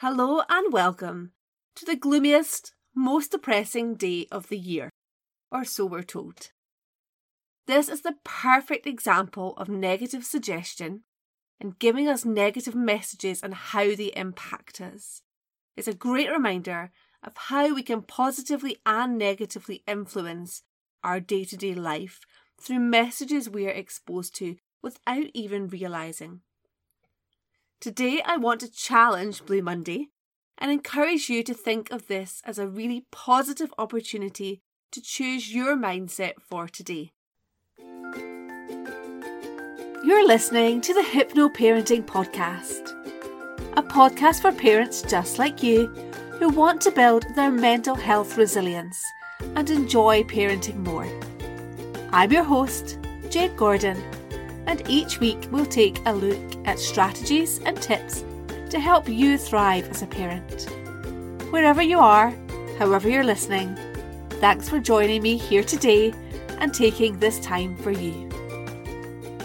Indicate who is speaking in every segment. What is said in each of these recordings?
Speaker 1: Hello and welcome to the gloomiest, most depressing day of the year, or so we're told. This is the perfect example of negative suggestion and giving us negative messages and how they impact us. It's a great reminder of how we can positively and negatively influence our day to day life through messages we are exposed to without even realising. Today, I want to challenge Blue Monday and encourage you to think of this as a really positive opportunity to choose your mindset for today. You're listening to the Hypno Parenting Podcast, a podcast for parents just like you who want to build their mental health resilience and enjoy parenting more. I'm your host, Jade Gordon and each week we'll take a look at strategies and tips to help you thrive as a parent. Wherever you are, however you're listening, thanks for joining me here today and taking this time for you.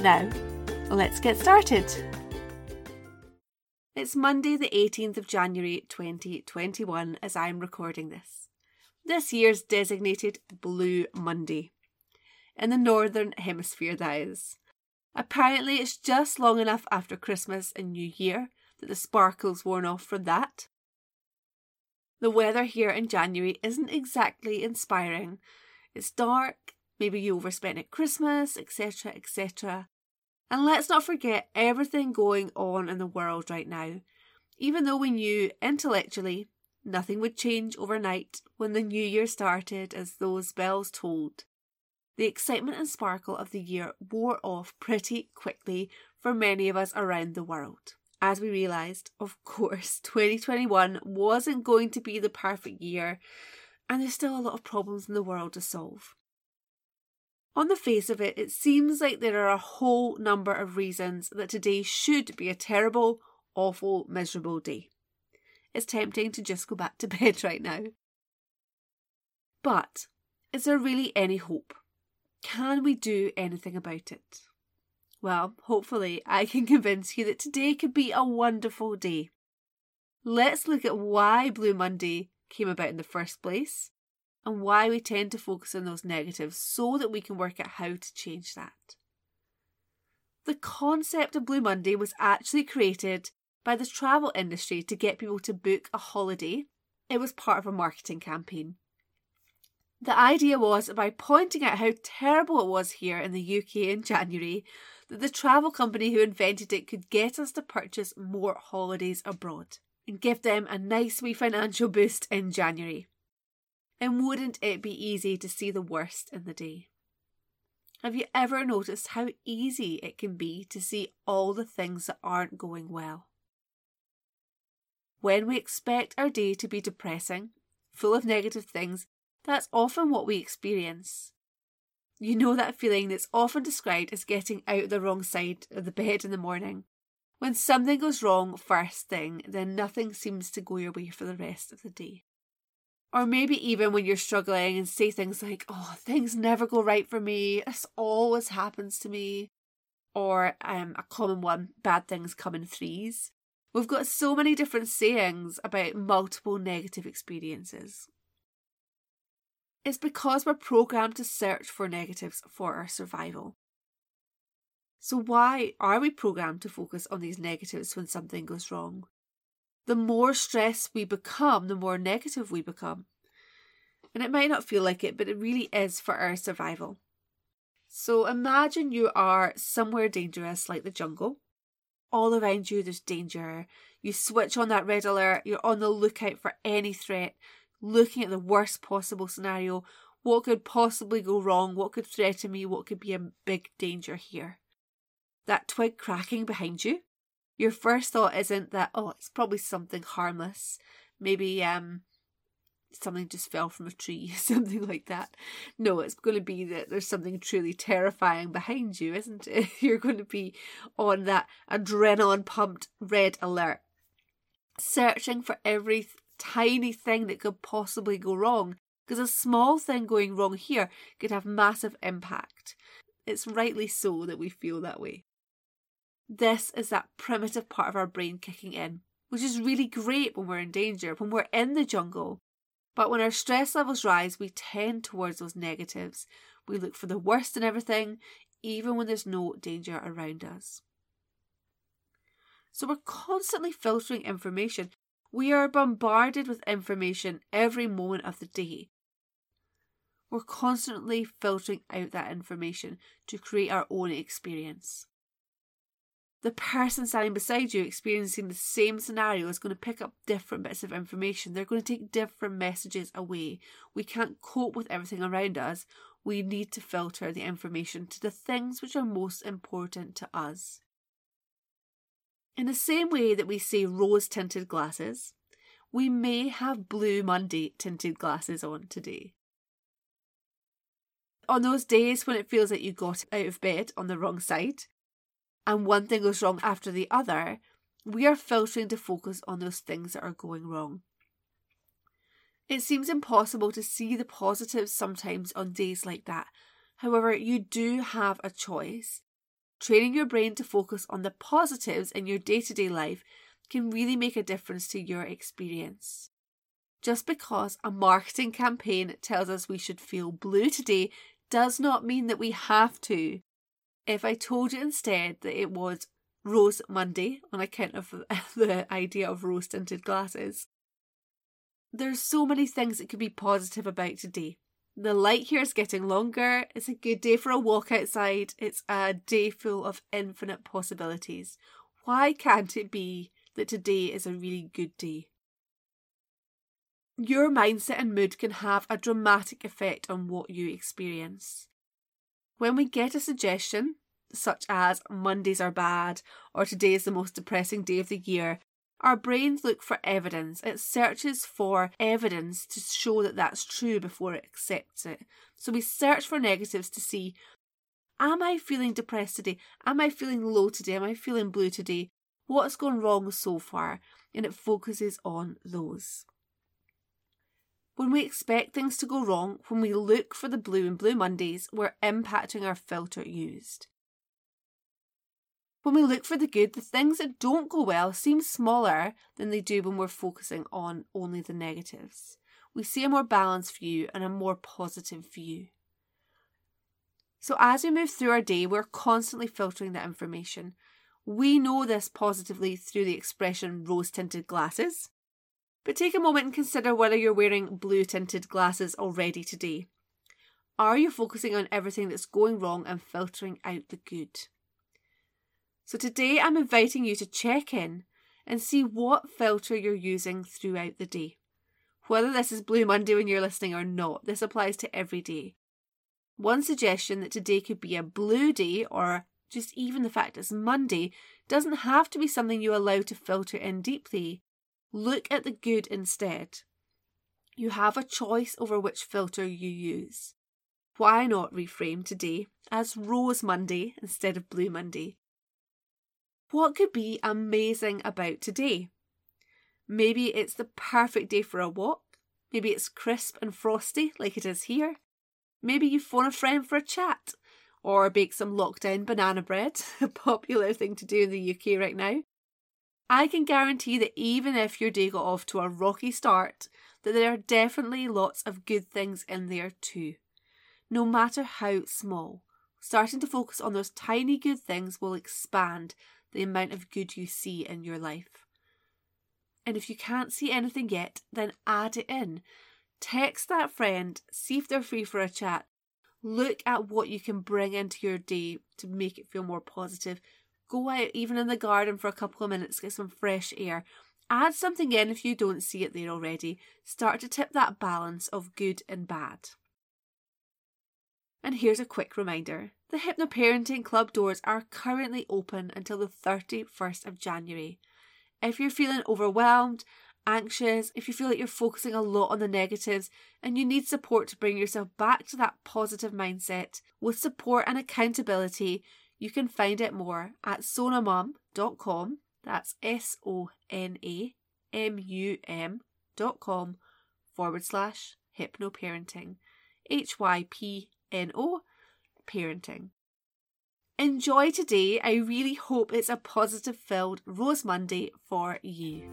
Speaker 1: Now, let's get started. It's Monday, the 18th of January 2021, as I'm recording this. This year's designated Blue Monday. In the Northern Hemisphere, that is. Apparently, it's just long enough after Christmas and New Year that the sparkle's worn off from that. The weather here in January isn't exactly inspiring. It's dark, maybe you overspent at Christmas, etc., etc. And let's not forget everything going on in the world right now. Even though we knew intellectually nothing would change overnight when the new year started, as those bells tolled, the excitement and sparkle of the year wore off pretty quickly for many of us around the world. As we realised, of course, 2021 wasn't going to be the perfect year, and there's still a lot of problems in the world to solve. On the face of it, it seems like there are a whole number of reasons that today should be a terrible, awful, miserable day. It's tempting to just go back to bed right now. But is there really any hope? Can we do anything about it? Well, hopefully, I can convince you that today could be a wonderful day. Let's look at why Blue Monday came about in the first place and why we tend to focus on those negatives so that we can work out how to change that. The concept of Blue Monday was actually created by the travel industry to get people to book a holiday. It was part of a marketing campaign. The idea was by pointing out how terrible it was here in the UK in January, that the travel company who invented it could get us to purchase more holidays abroad and give them a nice wee financial boost in January. And wouldn't it be easy to see the worst in the day? Have you ever noticed how easy it can be to see all the things that aren't going well? When we expect our day to be depressing, full of negative things, that's often what we experience. You know that feeling that's often described as getting out the wrong side of the bed in the morning. When something goes wrong first thing, then nothing seems to go your way for the rest of the day. Or maybe even when you're struggling and say things like, oh, things never go right for me, this always happens to me. Or um, a common one, bad things come in threes. We've got so many different sayings about multiple negative experiences. It's because we're programmed to search for negatives for our survival. So, why are we programmed to focus on these negatives when something goes wrong? The more stressed we become, the more negative we become. And it might not feel like it, but it really is for our survival. So, imagine you are somewhere dangerous like the jungle. All around you, there's danger. You switch on that red alert, you're on the lookout for any threat looking at the worst possible scenario. What could possibly go wrong? What could threaten me? What could be a big danger here? That twig cracking behind you. Your first thought isn't that, oh, it's probably something harmless. Maybe um something just fell from a tree, something like that. No, it's going to be that there's something truly terrifying behind you, isn't it? You're going to be on that adrenaline pumped red alert, searching for every tiny thing that could possibly go wrong. Because a small thing going wrong here could have massive impact. It's rightly so that we feel that way. This is that primitive part of our brain kicking in, which is really great when we're in danger, when we're in the jungle. But when our stress levels rise, we tend towards those negatives. We look for the worst in everything, even when there's no danger around us. So we're constantly filtering information. We are bombarded with information every moment of the day. We're constantly filtering out that information to create our own experience. The person standing beside you experiencing the same scenario is going to pick up different bits of information. They're going to take different messages away. We can't cope with everything around us. We need to filter the information to the things which are most important to us. In the same way that we say rose tinted glasses, we may have blue Monday tinted glasses on today. On those days when it feels like you got out of bed on the wrong side and one thing goes wrong after the other, we are filtering to focus on those things that are going wrong. It seems impossible to see the positives sometimes on days like that. However, you do have a choice Training your brain to focus on the positives in your day to day life can really make a difference to your experience. Just because a marketing campaign tells us we should feel blue today does not mean that we have to. If I told you instead that it was Rose Monday on account of the idea of rose tinted glasses, there's so many things that could be positive about today. The light here is getting longer. It's a good day for a walk outside. It's a day full of infinite possibilities. Why can't it be that today is a really good day? Your mindset and mood can have a dramatic effect on what you experience. When we get a suggestion, such as Mondays are bad or today is the most depressing day of the year, our brains look for evidence. It searches for evidence to show that that's true before it accepts it. So we search for negatives to see Am I feeling depressed today? Am I feeling low today? Am I feeling blue today? What's gone wrong so far? And it focuses on those. When we expect things to go wrong, when we look for the blue and Blue Mondays, we're impacting our filter used. When we look for the good, the things that don't go well seem smaller than they do when we're focusing on only the negatives. We see a more balanced view and a more positive view. So, as we move through our day, we're constantly filtering that information. We know this positively through the expression rose tinted glasses. But take a moment and consider whether you're wearing blue tinted glasses already today. Are you focusing on everything that's going wrong and filtering out the good? So today I'm inviting you to check in and see what filter you're using throughout the day. Whether this is Blue Monday when you're listening or not, this applies to every day. One suggestion that today could be a blue day or just even the fact it's Monday doesn't have to be something you allow to filter in deeply. Look at the good instead. You have a choice over which filter you use. Why not reframe today as Rose Monday instead of Blue Monday? What could be amazing about today? Maybe it's the perfect day for a walk. Maybe it's crisp and frosty like it is here. Maybe you phone a friend for a chat or bake some lockdown banana bread, a popular thing to do in the UK right now. I can guarantee that even if your day got off to a rocky start, that there are definitely lots of good things in there too. No matter how small, starting to focus on those tiny good things will expand the amount of good you see in your life. And if you can't see anything yet, then add it in. Text that friend, see if they're free for a chat. Look at what you can bring into your day to make it feel more positive. Go out, even in the garden, for a couple of minutes, get some fresh air. Add something in if you don't see it there already. Start to tip that balance of good and bad. And here's a quick reminder the Hypnoparenting Club doors are currently open until the 31st of January. If you're feeling overwhelmed, anxious, if you feel like you're focusing a lot on the negatives and you need support to bring yourself back to that positive mindset, with support and accountability, you can find it more at sonamum.com. That's S O N A M U M dot com forward slash hypnoparenting. H Y P N O parenting. Enjoy today. I really hope it's a positive filled Rose Monday for you.